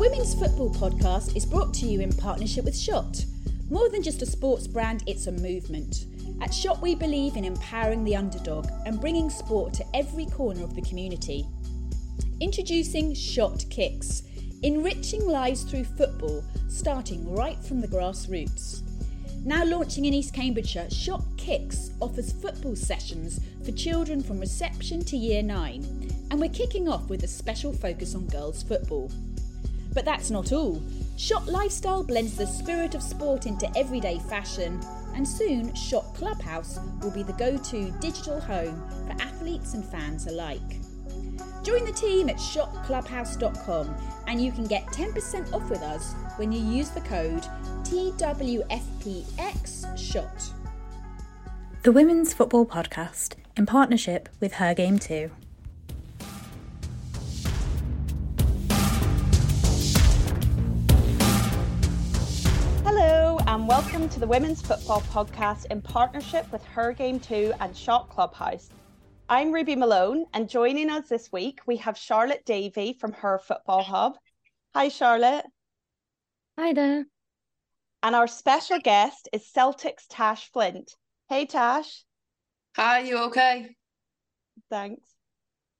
Women's Football Podcast is brought to you in partnership with Shot. More than just a sports brand, it's a movement. At Shot, we believe in empowering the underdog and bringing sport to every corner of the community. Introducing Shot Kicks, enriching lives through football, starting right from the grassroots. Now launching in East Cambridgeshire, Shot Kicks offers football sessions for children from reception to year 9, and we're kicking off with a special focus on girls' football. But that's not all. Shot Lifestyle blends the spirit of sport into everyday fashion, and soon Shot Clubhouse will be the go to digital home for athletes and fans alike. Join the team at shotclubhouse.com and you can get 10% off with us when you use the code TWFPXSHOT. The Women's Football Podcast in partnership with Her Game Too. Welcome to the Women's Football Podcast in partnership with Her Game Too and Shot Clubhouse. I'm Ruby Malone, and joining us this week, we have Charlotte Davey from Her Football Hub. Hi, Charlotte. Hi there. And our special guest is Celtic's Tash Flint. Hey, Tash. Hi, you okay? Thanks.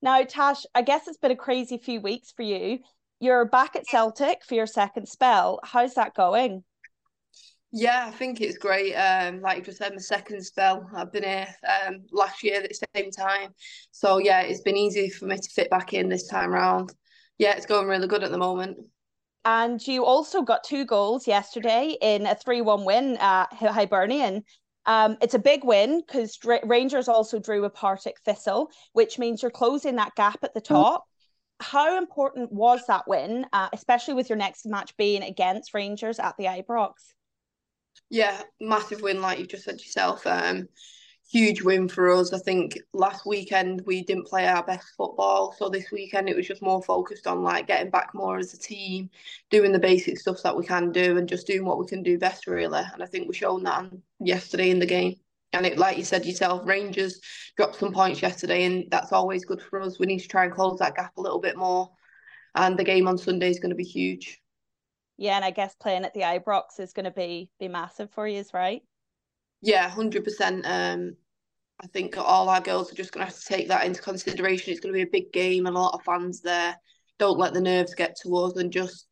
Now, Tash, I guess it's been a crazy few weeks for you. You're back at Celtic for your second spell. How's that going? Yeah, I think it's great. Um, like you just said, my second spell. I've been here um last year at the same time, so yeah, it's been easy for me to fit back in this time around. Yeah, it's going really good at the moment. And you also got two goals yesterday in a three-one win at Hibernian. Um, it's a big win because Rangers also drew a Partick Thistle, which means you're closing that gap at the top. How important was that win, uh, especially with your next match being against Rangers at the Ibrox? Yeah, massive win, like you just said yourself. Um, huge win for us. I think last weekend we didn't play our best football, so this weekend it was just more focused on like getting back more as a team, doing the basic stuff that we can do, and just doing what we can do best, really. And I think we showed that yesterday in the game. And it, like you said yourself, Rangers dropped some points yesterday, and that's always good for us. We need to try and close that gap a little bit more. And the game on Sunday is going to be huge yeah, and I guess playing at the Ibrox is going to be be massive for you, right? Yeah, hundred percent. Um, I think all our girls are just going to have to take that into consideration. It's going to be a big game and a lot of fans there. Don't let the nerves get to us and just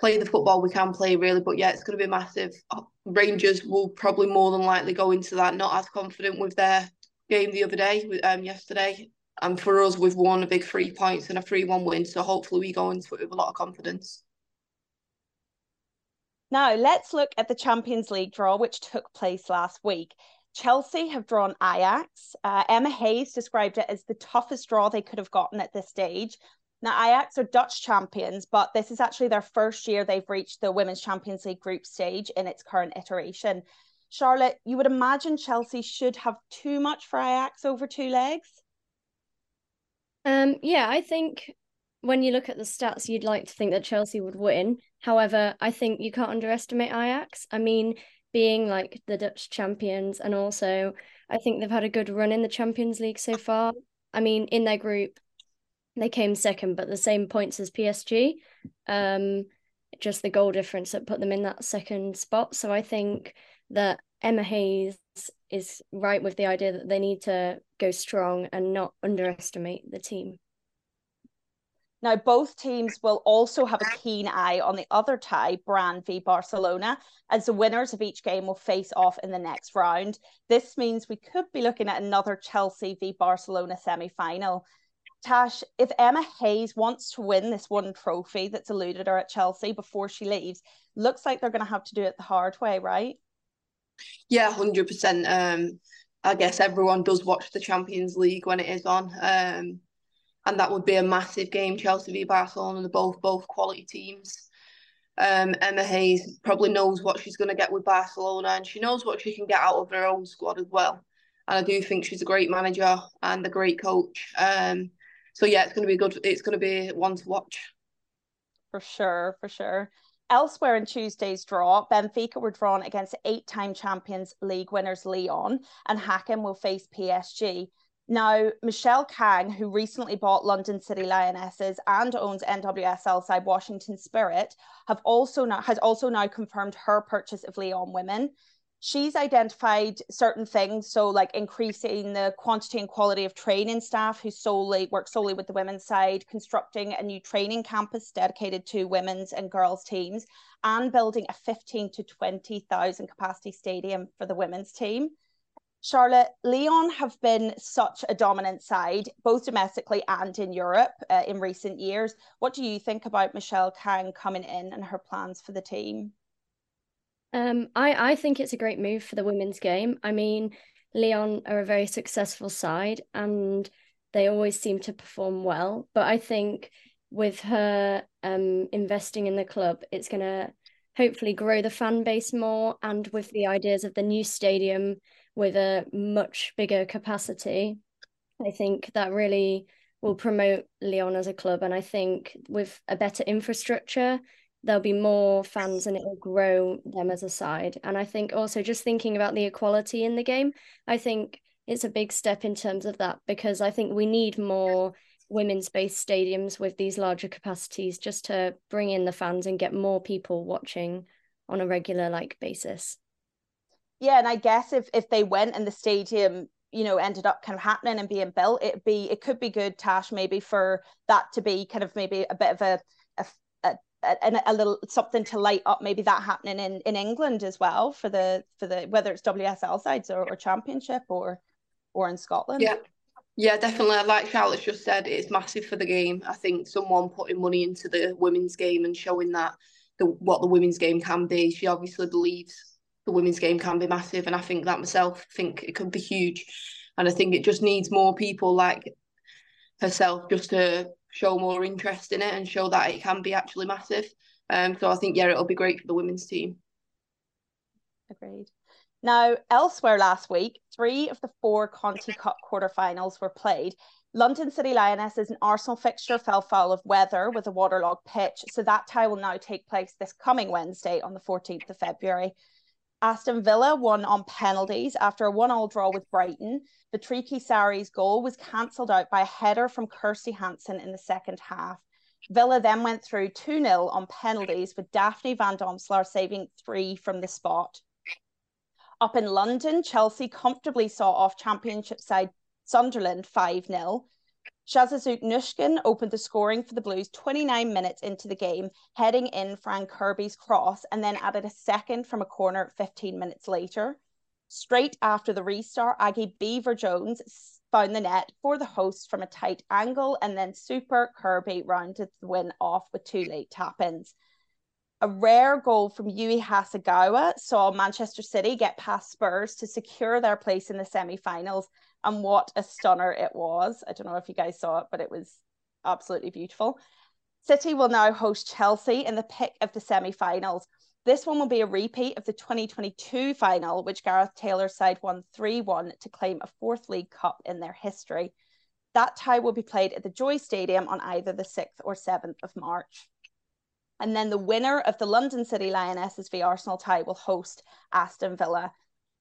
play the football we can play, really. But yeah, it's going to be massive. Uh, Rangers will probably more than likely go into that not as confident with their game the other day, um, yesterday. And for us, we've won a big three points and a 3 1 win. So hopefully we go into it with a lot of confidence. Now, let's look at the Champions League draw, which took place last week. Chelsea have drawn Ajax. Uh, Emma Hayes described it as the toughest draw they could have gotten at this stage. Now, Ajax are Dutch champions, but this is actually their first year they've reached the Women's Champions League group stage in its current iteration. Charlotte, you would imagine Chelsea should have too much for Ajax over two legs? Um, yeah, I think when you look at the stats, you'd like to think that Chelsea would win. However, I think you can't underestimate Ajax. I mean, being like the Dutch champions, and also I think they've had a good run in the Champions League so far. I mean, in their group, they came second, but the same points as PSG. Um, just the goal difference that put them in that second spot. So I think that Emma Hayes is right with the idea that they need to go strong and not underestimate the team. Now, both teams will also have a keen eye on the other tie, Brann v Barcelona, as the winners of each game will face off in the next round. This means we could be looking at another Chelsea v Barcelona semi final. Tash, if Emma Hayes wants to win this one trophy that's eluded her at Chelsea before she leaves, looks like they're going to have to do it the hard way, right? Yeah, 100%. Um, I guess everyone does watch the Champions League when it is on. Um, and that would be a massive game. Chelsea v Barcelona, they're both both quality teams. Um, Emma Hayes probably knows what she's going to get with Barcelona, and she knows what she can get out of her own squad as well. And I do think she's a great manager and a great coach. Um, so yeah, it's going to be good. It's going to be one to watch. For sure, for sure. Elsewhere in Tuesday's draw, Benfica were drawn against eight-time champions league winners Lyon, and Häcken will face PSG. Now, Michele Kang, who recently bought London City Lionesses and owns NWSL side Washington Spirit, have also now has also now confirmed her purchase of Lyon Women. She's identified certain things, so like increasing the quantity and quality of training staff who solely work solely with the women's side, constructing a new training campus dedicated to women's and girls teams, and building a 15 to 20,000 capacity stadium for the women's team. Charlotte, Lyon have been such a dominant side, both domestically and in Europe uh, in recent years. What do you think about Michele Kang coming in and her plans for the team? Um, I, I think it's a great move for the women's game. I mean, Lyon are a very successful side and they always seem to perform well. But I think with her um, investing in the club, it's going to hopefully grow the fan base more. And with the ideas of the new stadium, with a much bigger capacity. I think that really will promote Lyon as a club. And I think with a better infrastructure, there'll be more fans and it will grow them as a side. And I think also just thinking about the equality in the game, I think it's a big step in terms of that because I think we need more women's based stadiums with these larger capacities just to bring in the fans and get more people watching on a regular like basis yeah, and I guess if if they went and the stadium, you know, ended up kind of happening and being built, it'd be it could be good, Tash, maybe for that to be kind of maybe a bit of a a, a, a, a little something to light up maybe that happening in in England as well for the for the whether it's WSL sides or, or championship or or in Scotland. Yeah. Yeah, definitely. Like Charlotte just said, it's massive for the game. I think someone putting money into the women's game and showing that the what the women's game can be. She obviously believes the women's game can be massive, and I think that myself think it could be huge, and I think it just needs more people like herself just to show more interest in it and show that it can be actually massive. Um, so I think yeah, it'll be great for the women's team. Agreed. Now, elsewhere last week, three of the four Conti Cup quarterfinals were played. London City Lionesses and Arsenal fixture fell foul of weather with a waterlogged pitch, so that tie will now take place this coming Wednesday on the 14th of February. Aston Villa won on penalties after a one-all draw with Brighton. Veatriki Sarri's goal was cancelled out by a header from Kirsty Hanson in the second half. Villa then went through 2-0 on penalties with Daphne Van Domselaar saving three from the spot. Up in London, Chelsea comfortably saw off championship side Sunderland 5-0. Sjoeke Nüsken opened the scoring for the Blues 29 minutes into the game, heading in Fran Kirby's cross, and then added a second from a corner 15 minutes later. Straight after the restart, Aggie Beever Jones found the net for the hosts from a tight angle, and then Super Kirby rounded the win off with two late tap ins. A rare goal from Yui Hasegawa saw Manchester City get past Spurs to secure their place in the semi finals and what a stunner it was. I don't know if you guys saw it, but it was absolutely beautiful. City will now host Chelsea in the pick of the semi finals. This one will be a repeat of the 2022 final, which Gareth Taylor's side won 3 1 to claim a fourth League Cup in their history. That tie will be played at the Joie Stadium on either the 6th or 7th of March. And then the winner of the London City Lionesses v Arsenal tie will host Aston Villa.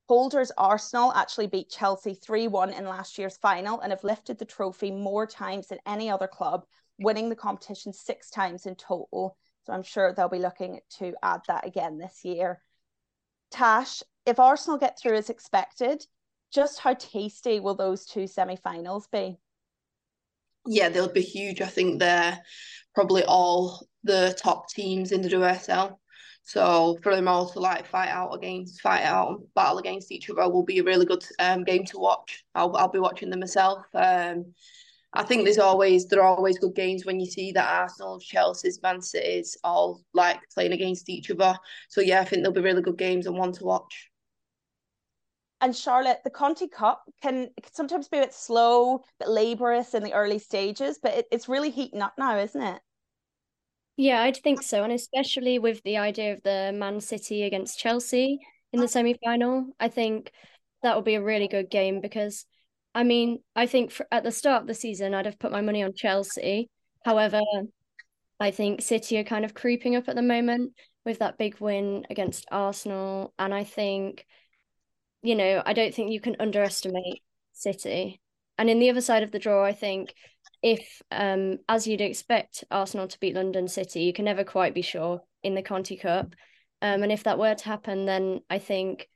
Holders Arsenal actually beat Chelsea 3 1 in last year's final and have lifted the trophy more times than any other club, winning the competition six times in total. So I'm sure they'll be looking to add that again this year. Tash, if Arsenal get through as expected, just how tasty will those two semi finals be? Yeah, they'll be huge. I think they're probably all the top teams in the WSL. So for them all to like fight out against, fight out battle against each other will be a really good um, game to watch. I'll I'll be watching them myself. Um, I think there's always there are always good games when you see that Arsenal, Chelsea's, Man City's all like playing against each other. So yeah, I think there'll be really good games and one to watch. And Charlotte, the Conti Cup can, can sometimes be a bit slow, but laborious in the early stages, but it, it's really heating up now, isn't it? Yeah, I'd think so. And especially with the idea of the Man City against Chelsea in the semi final, I think that will be a really good game because, I mean, I think for, at the start of the season, I'd have put my money on Chelsea. However, I think City are kind of creeping up at the moment with that big win against Arsenal. And I think, you know, I don't think you can underestimate City. and in the other side of the draw, I think if, um, as you'd expect, Arsenal to beat London City, you can never quite be sure in the Conti Cup. Um, and if that were to happen, then I think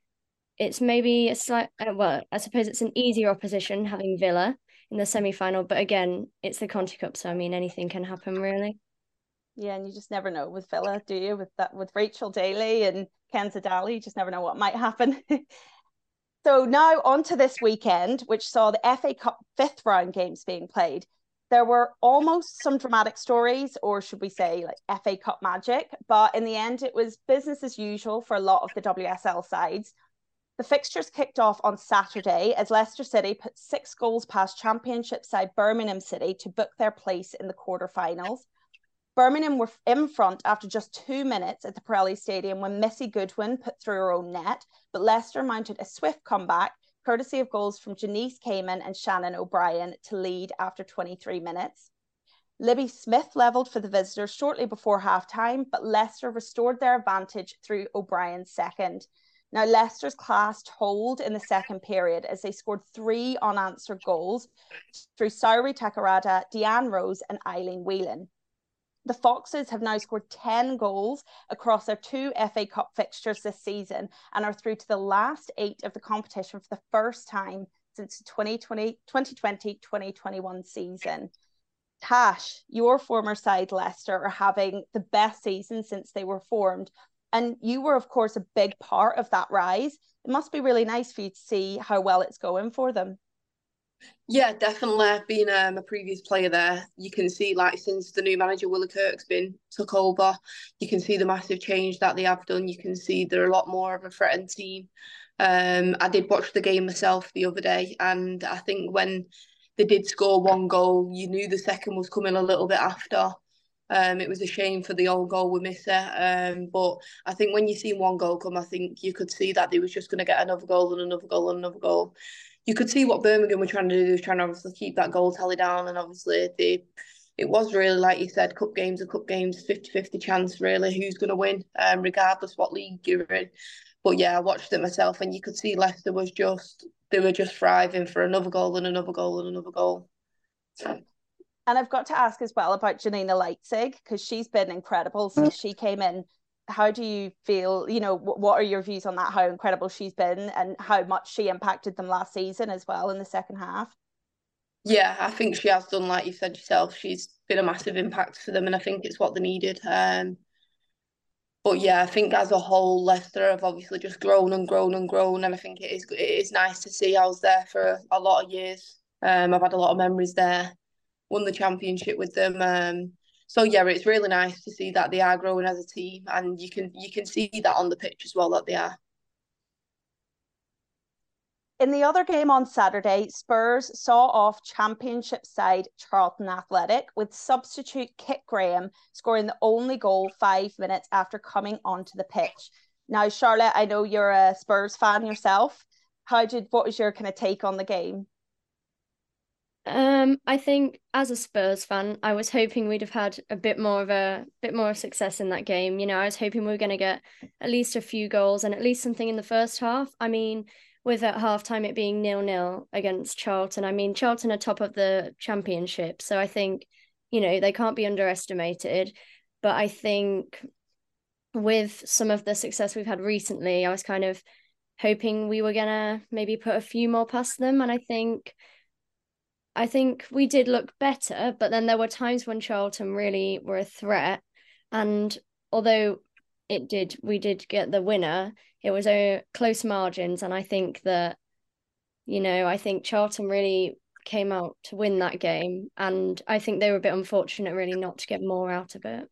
it's maybe a slight, uh, well, I suppose it's an easier opposition having Villa in the semi final. But again, it's the Conti Cup, so I mean, anything can happen really. Yeah, and you just never know with Villa, do you? With that, with Rachel Daly and Kenza you just never know what might happen. so now on to this weekend, which saw the FA Cup fifth round games being played. There were almost some dramatic stories, or should we say, like FA Cup magic. But in the end, it was business as usual for a lot of the WSL sides. The fixtures kicked off on Saturday as Leicester City put six goals past Championship side Birmingham City to book their place in the quarterfinals. Birmingham were in front after just two minutes at the Pirelli Stadium when Missy Goodwin put through her own net, but Leicester mounted a swift comeback, courtesy of goals from Janice Cayman and Shannon O'Brien, to lead after 23 minutes. Libby Smith levelled for the visitors shortly before half time, but Leicester restored their advantage through O'Brien's second. Now, Leicester's class hold in the second period as they scored three unanswered goals through Saori Takarada, Deanne Rose, and Aileen Whelan. The Foxes have now scored 10 goals across their two FA Cup fixtures this season and are through to the last eight of the competition for the first time since the 2020 2021 season. Tash, your former side Leicester are having the best season since they were formed, and you were, of course, a big part of that rise. It must be really nice for you to see how well it's going for them. Yeah, definitely. Being um, a previous player there, you can see like since the new manager Willie Kirk's been took over, you can see the massive change that they have done. You can see they're a lot more of a threatened team. Um, I did watch the game myself the other day, and I think when they did score one goal, you knew the second was coming a little bit after. Um, it was a shame for the old goal we missed it. Um, but I think when you see one goal come, I think you could see that they was just going to get another goal and another goal and another goal. You could see what Birmingham were trying to do, trying to obviously keep that goal tally down. And obviously, they, it was really, like you said, cup games are cup games, 50 50 chance, really, who's going to win, um, regardless what league you're in. But yeah, I watched it myself, and you could see Leicester was just, they were just thriving for another goal and another goal and another goal. And I've got to ask as well about Janina Leitzig because she's been incredible since she came in. How do you feel? You know, what are your views on that? How incredible she's been and how much she impacted them last season as well in the second half? Yeah, I think she has done, like you said yourself, she's been a massive impact for them, and I think it's what they needed. Um, but yeah, I think as a whole, Leicester have obviously just grown and grown and grown, and I think it is it is nice to see. I was there for a lot of years. Um, I've had a lot of memories there won the championship with them. Um, so yeah, it's really nice to see that they are growing as a team, and you can you can see that on the pitch as well that they are. In the other game on Saturday, Spurs saw off Championship side Charlton Athletic with substitute Kit Graham scoring the only goal five minutes after coming onto the pitch. Now, Charlotte, I know you're a Spurs fan yourself. How did what was your kind of take on the game? Um, I think as a Spurs fan, I was hoping we'd have had a bit more of a bit more success in that game. You know, I was hoping we were going to get at least a few goals and at least something in the first half. I mean, with at halftime it being nil nil against Charlton. I mean, Charlton are top of the championship, so I think you know they can't be underestimated. But I think with some of the success we've had recently, I was kind of hoping we were gonna maybe put a few more past them, and I think I think we did look better, but then there were times when Charlton really were a threat. And although it did, we did get the winner, it was a close margins. And I think that, you know, I think Charlton really came out to win that game. And I think they were a bit unfortunate, really, not to get more out of it.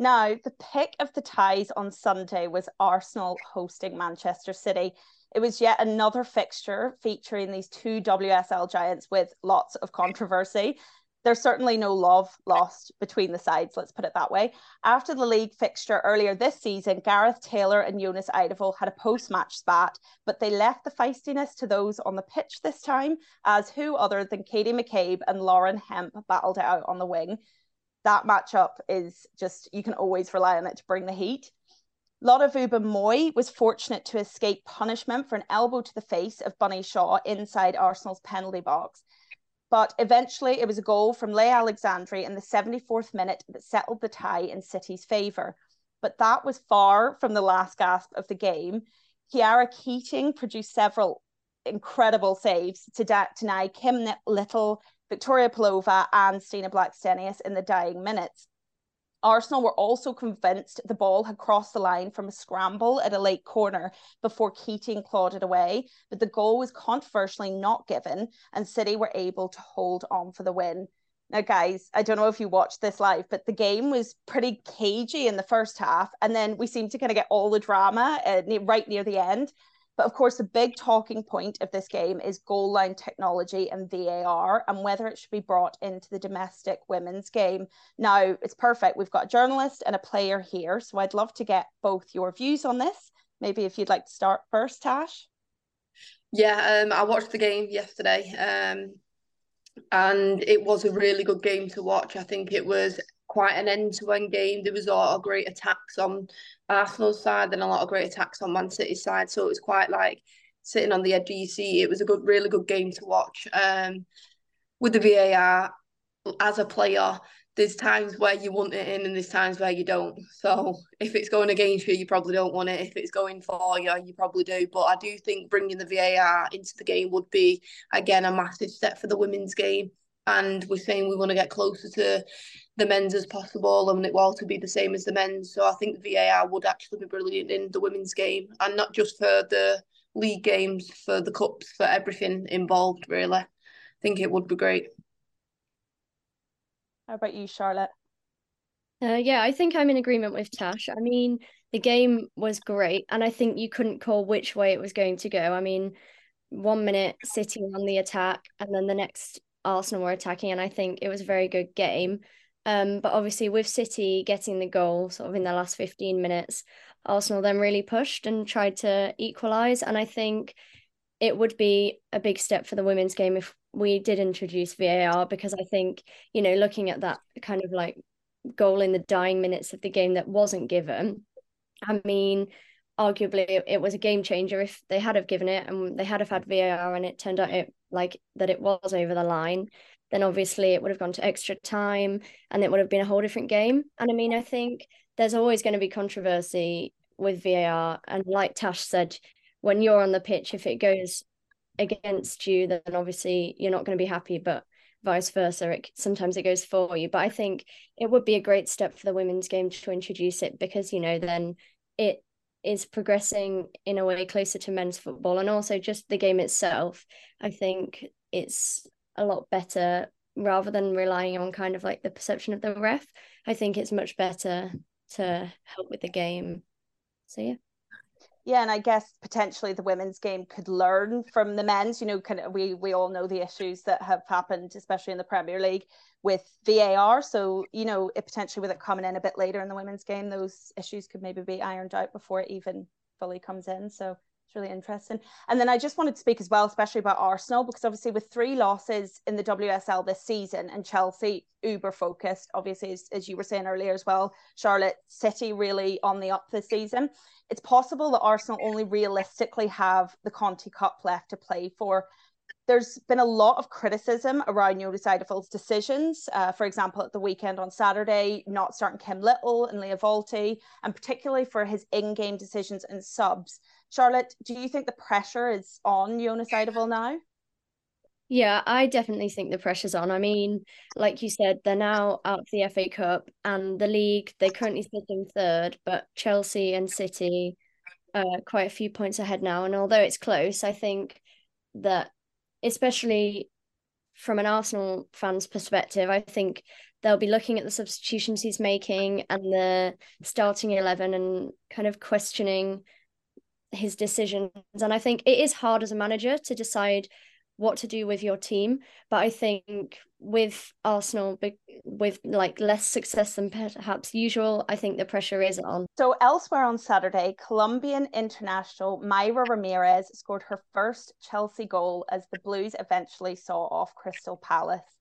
Now, the pick of the ties on Sunday was Arsenal hosting Manchester City. It was yet another fixture featuring these two WSL giants with lots of controversy. There's certainly no love lost between the sides, let's put it that way. After the league fixture earlier this season, Gareth Taylor and Jonas Eidevall had a post match spat, but they left the feistiness to those on the pitch this time, as who other than Katie McCabe and Lauren Hemp battled it out on the wing. That matchup is just, you can always rely on it to bring the heat. Lotte Wubben Moy was fortunate to escape punishment for an elbow to the face of Bunny Shaw inside Arsenal's penalty box. But eventually, it was a goal from Laia Aleixandri in the 74th minute that settled the tie in City's favour. But that was far from the last gasp of the game. Khiara Keating produced several incredible saves to deny Kim Little, Victoria Pelova, and Stina Blackstenius in the dying minutes. Arsenal were also convinced the ball had crossed the line from a scramble at a late corner before Keating clawed it away, but the goal was controversially not given, and City were able to hold on for the win. Now, guys, I don't know if you watched this live, but the game was pretty cagey in the first half, and then we seemed to kind of get all the drama uh, right near the end. But of course, the big talking point of this game is goal line technology and VAR and whether it should be brought into the domestic women's game. Now, it's perfect. We've got a journalist and a player here. So I'd love to get both your views on this. Maybe if you'd like to start first, Tash. Yeah, um, I watched the game yesterday. Um, and it was a really good game to watch. I think it was quite an end-to-end game. There was a lot of great attacks on Arsenal's side and a lot of great attacks on Man City's side. So it was quite like sitting on the edge of your seat. It was a good, really good game to watch. Um, with the VAR, as a player, there's times where you want it in and there's times where you don't. So if it's going against you, you probably don't want it. If it's going for you, you probably do. But I do think bringing the VAR into the game would be, again, a massive step for the women's game and we're saying we want to get closer to the men's as possible and it will to be the same as the men's. So I think VAR would actually be brilliant in the women's game and not just for the league games, for the cups, for everything involved, really. I think it would be great. How about you, Charlotte? Uh, yeah, I think I'm in agreement with Tash. I mean, the game was great, and I think you couldn't call which way it was going to go. I mean, one minute City on the attack, and then the next Arsenal were attacking, and I think it was a very good game. Um, but obviously, with City getting the goal sort of in the last 15 minutes, Arsenal then really pushed and tried to equalise. And I think it would be a big step for the women's game if we did introduce VAR, because I think, you know, looking at that kind of like goal in the dying minutes of the game that wasn't given, I mean, arguably it was a game changer if they had have given it and they had have had VAR and it turned out it like that it was over the line then obviously it would have gone to extra time and it would have been a whole different game. And I mean I think there's always going to be controversy with VAR and like Tash said when you're on the pitch if it goes against you then obviously you're not going to be happy but vice versa it sometimes it goes for you. But I think it would be a great step for the women's game to introduce it because you know then it is progressing in a way closer to men's football and also just the game itself. I think it's a lot better rather than relying on kind of like the perception of the ref i think it's much better to help with the game so yeah yeah, and I guess potentially the women's game could learn from the men's. You know, kind of we we all know the issues that have happened, especially in the Premier League with VAR. So you know, it potentially with it coming in a bit later in the women's game, those issues could maybe be ironed out before it even fully comes in. So it's really interesting. And then I just wanted to speak as well, especially about Arsenal, because obviously with three losses in the WSL this season and Chelsea uber focused, obviously as, as you were saying earlier as well, Charlotte City really on the up this season it's possible that Arsenal only realistically have the Conti Cup left to play for. There's been a lot of criticism around Jonas Eidevall's decisions. Uh, for example, at the weekend on Saturday, not starting Kim Little and Lia Wälti, and particularly for his in-game decisions and subs. Charlotte, do you think the pressure is on Jonas Eidevall now? Yeah, I definitely think the pressure's on. I mean, like you said, they're now out of the FA Cup and the league, they currently sit in third, but Chelsea and City are quite a few points ahead now. And although it's close, I think that especially from an Arsenal fan's perspective, I think they'll be looking at the substitutions he's making and the starting 11 and kind of questioning his decisions. And I think it is hard as a manager to decide what to do with your team. But I think with Arsenal, with like less success than perhaps usual, I think the pressure is on. So elsewhere on Saturday, Colombian international Mayra Ramirez scored her first Chelsea goal as the Blues eventually saw off Crystal Palace.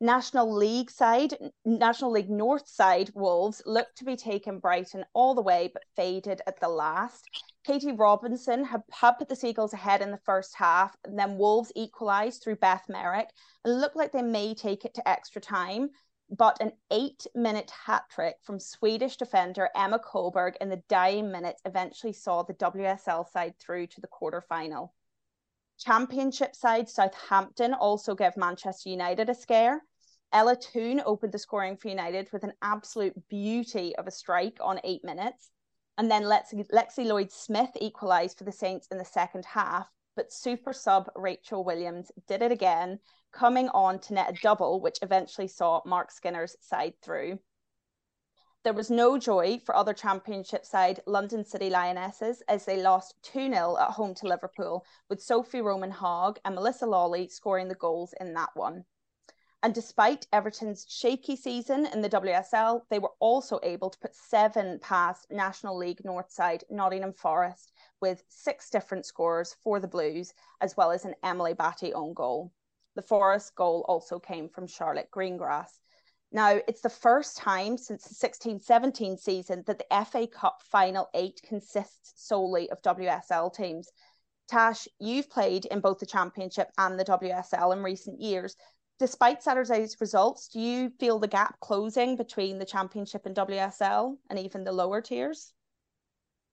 National League side, National League North side Wolves looked to be taking Brighton all the way, but faded at the last. Katie Robinson had, put the Seagulls ahead in the first half, and then Wolves equalised through Beth Merrick and looked like they may take it to extra time. But an eight minute hat trick from Swedish defender Emma Kullberg in the dying minutes eventually saw the WSL side through to the quarter final. Championship side Southampton also gave Manchester United a scare. Ella Toone opened the scoring for United with an absolute beauty of a strike on eight minutes. And then Lexi, Lexi Lloyd Smith equalised for the Saints in the second half. But super sub Rachel Williams did it again, coming on to net a double, which eventually saw Mark Skinner's side through. There was no joy for other championship side London City Lionesses as they lost 2 0 at home to Liverpool, with Sophie Román Haug and Melissa Lawley scoring the goals in that one. And despite Everton's shaky season in the WSL, they were also able to put seven past National League North side Nottingham Forest with six different scorers for the Blues, as well as an Emily Batty own goal. The Forest goal also came from Charlotte Greengrass. Now, it's the first time since the 16 17 season that the FA Cup final eight consists solely of WSL teams. Tash, you've played in both the Championship and the WSL in recent years. Despite Saturday's results, do you feel the gap closing between the Championship and WSL and even the lower tiers?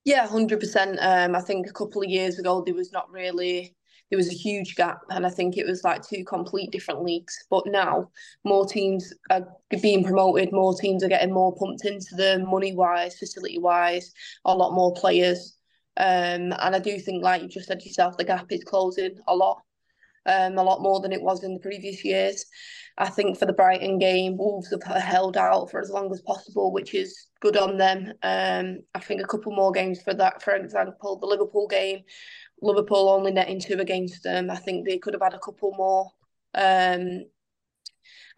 Yeah, 100%. Um, I think a couple of years ago, there was not really there was a huge gap and I think it was like two complete different leagues. But now more teams are being promoted, more teams are getting more pumped into them money wise, facility wise, a lot more players. Um, and I do think, like you just said yourself, the gap is closing a lot, um, a lot more than it was in the previous years. I think for the Brighton game, Wolves have held out for as long as possible, which is good on them. Um, I think a couple more games for that, for example, the Liverpool game, Liverpool only netting two against them. I think they could have had a couple more. Um,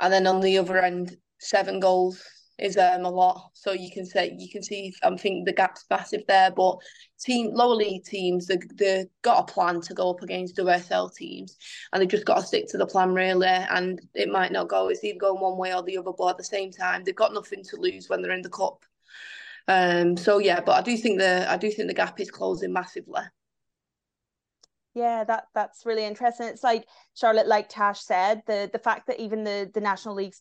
and then on the other end, seven goals is um, a lot. So you can say you can see I think the gap's massive there. But team lower league teams they they got a plan to go up against the WSL teams, and they've just got to stick to the plan really. And it might not go. It's either going one way or the other. But at the same time, they've got nothing to lose when they're in the cup. Um. So yeah, but I do think the I do think the gap is closing massively. Yeah, that that's really interesting. It's like Charlotte, like Tash said, the the fact that even the the National League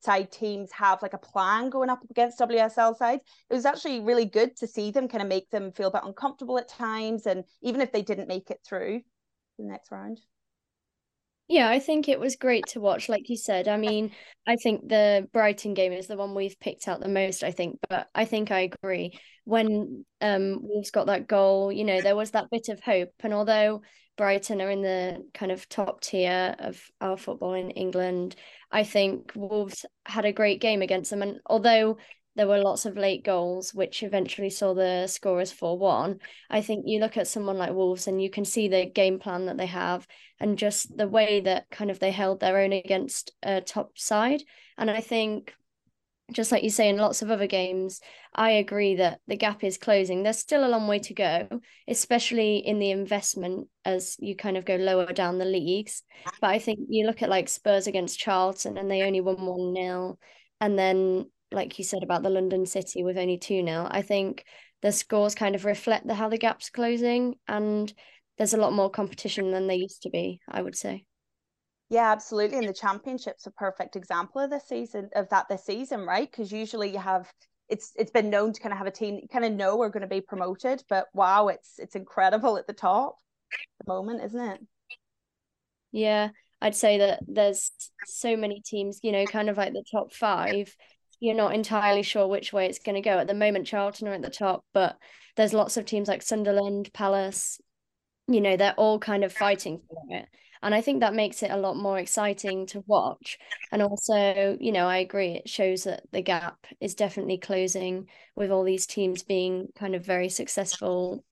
side teams have like a plan going up against WSL sides. It was actually really good to see them kind of make them feel a bit uncomfortable at times, and even if they didn't make it through the next round. Yeah, I think it was great to watch, like you said. I mean, I think the Brighton game is the one we've picked out the most, I think, but I think I agree. When um Wolves got that goal, you know, there was that bit of hope. And although Brighton are in the kind of top tier of our football in England, I think Wolves had a great game against them. And although there were lots of late goals, which eventually saw the score as 4 1. I think you look at someone like Wolves and you can see the game plan that they have and just the way that kind of they held their own against a top side. And I think, just like you say in lots of other games, I agree that the gap is closing. There's still a long way to go, especially in the investment as you kind of go lower down the leagues. But I think you look at like Spurs against Charlton and they only won 1 0. And then like you said about the London City with only 2 0, I think the scores kind of reflect the how the gap's closing and there's a lot more competition than there used to be, I would say. Yeah, absolutely. And the championship's a perfect example of this season of that this season, right? Because usually you have it's it's been known to kind of have a team that you kind of know we're going to be promoted, but wow, it's it's incredible at the top at the moment, isn't it? Yeah, I'd say that there's so many teams, you know, kind of like the top five you're not entirely sure which way it's going to go. At the moment, Charlton are at the top, but there's lots of teams like Sunderland, Palace, you know, they're all kind of fighting for it. And I think that makes it a lot more exciting to watch. And also, you know, I agree, it shows that the gap is definitely closing with all these teams being kind of very successful,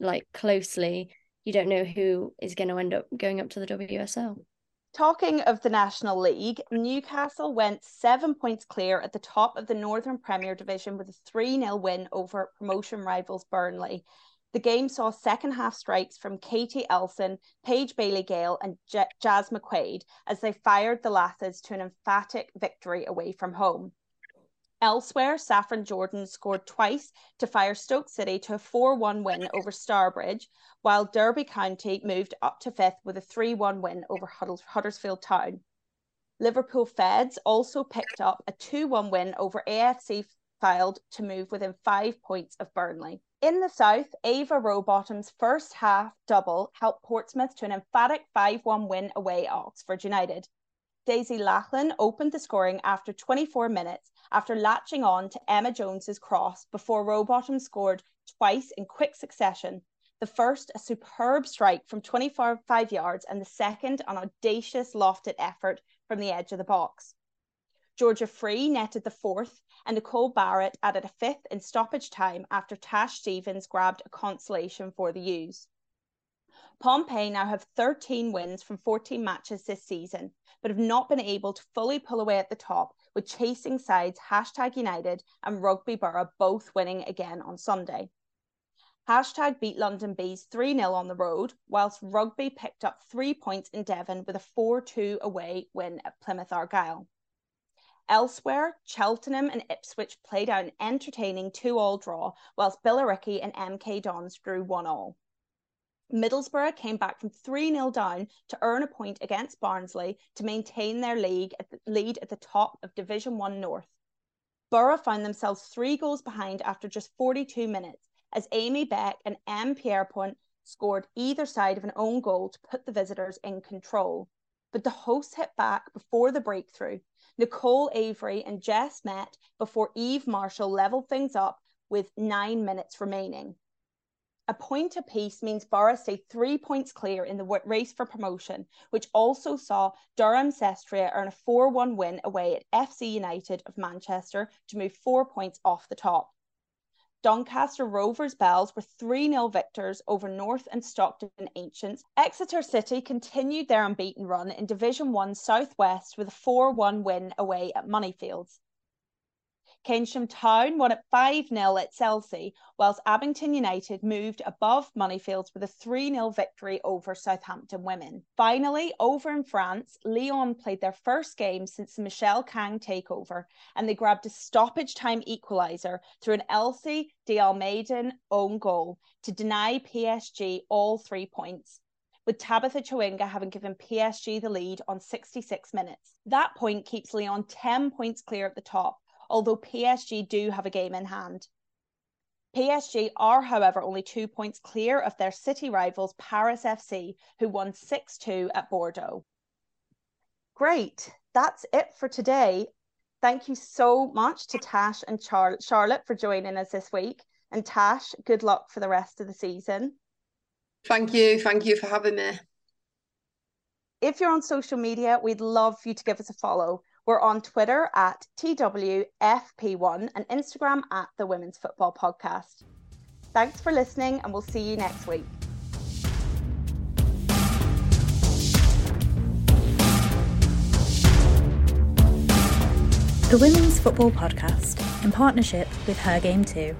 like closely. You don't know who is going to end up going up to the WSL. Talking of the National League, Newcastle went seven points clear at the top of the Northern Premier Division with a 3 0 win over promotion rivals Burnley. The game saw second half strikes from Katie Elson, Paige Bailey Gayle, and J- Jazz McQuade as they fired the Lathas to an emphatic victory away from home. Elsewhere, Saffron Jordan scored twice to fire Stoke City to a 4 1 win over Stourbridge, while Derby County moved up to fifth with a 3 1 win over Huddersfield Town. Liverpool Feds also picked up a 2 1 win over AFC Fylde to move within five points of Burnley. In the south, Ava Rowbottom's first half double helped Portsmouth to an emphatic 5 1 win away at Oxford United. Daisy Lachlan opened the scoring after 24 minutes after latching on to Emma Jones's cross before Rowbottom scored twice in quick succession. The first, a superb strike from 25 yards, and the second, an audacious lofted effort from the edge of the box. Georgia Free netted the fourth, and Nicole Barrett added a fifth in stoppage time after Tash Stevens grabbed a consolation for the U's. Pompey now have 13 wins from 14 matches this season, but have not been able to fully pull away at the top, with chasing sides Hashtag United and Rugby Borough both winning again on Sunday. Hashtag beat London Bees 3 0 on the road, whilst Rugby picked up three points in Devon with a 4 2 away win at Plymouth Argyle. Elsewhere, Cheltenham and Ipswich played out an entertaining 2 all draw, whilst Billericay and MK Dons drew 1 all. Middlesbrough came back from 3 0 down to earn a point against Barnsley to maintain their league at the, lead at the top of Division 1 North. Borough found themselves three goals behind after just 42 minutes as Amy Beck and M. Pierrepoint scored either side of an own goal to put the visitors in control. But the hosts hit back before the breakthrough. Nicole Avery and Jess met before Eve Marshall levelled things up with nine minutes remaining. A point apiece means Borough stayed three points clear in the race for promotion, which also saw Durham Cestria earn a 4 1 win away at FC United of Manchester to move four points off the top. Doncaster Rovers Belles were 3 0 victors over Norton and Stockton Ancients. Exeter City continued their unbeaten run in Division 1 Southwest with a 4 1 win away at Moneyfields. Keynsham Town won at 5 0 at Chelsea, whilst Abingdon United moved above Moneyfields with a 3 0 victory over Southampton Women. Finally, over in France, Lyon played their first game since the Michele Kang takeover, and they grabbed a stoppage time equaliser through an Elsie D'Almeida own goal to deny PSG all three points with Tabitha Chawinga having given PSG the lead on 66 minutes. That point keeps Lyon 10 points clear at the top, although PSG do have a game in hand. PSG are, however, only two points clear of their city rivals Paris FC, who won 6 2 at Bordeaux. Great, that's it for today. Thank you so much to Tash and Char- Charlotte for joining us this week. And Tash, good luck for the rest of the season. Thank you. Thank you for having me. If you're on social media, we'd love for you to give us a follow. We're on Twitter at TWFP1 and Instagram at the Women's Football Podcast. Thanks for listening, and we'll see you next week. The Women's Football Podcast in partnership with Her Game Too.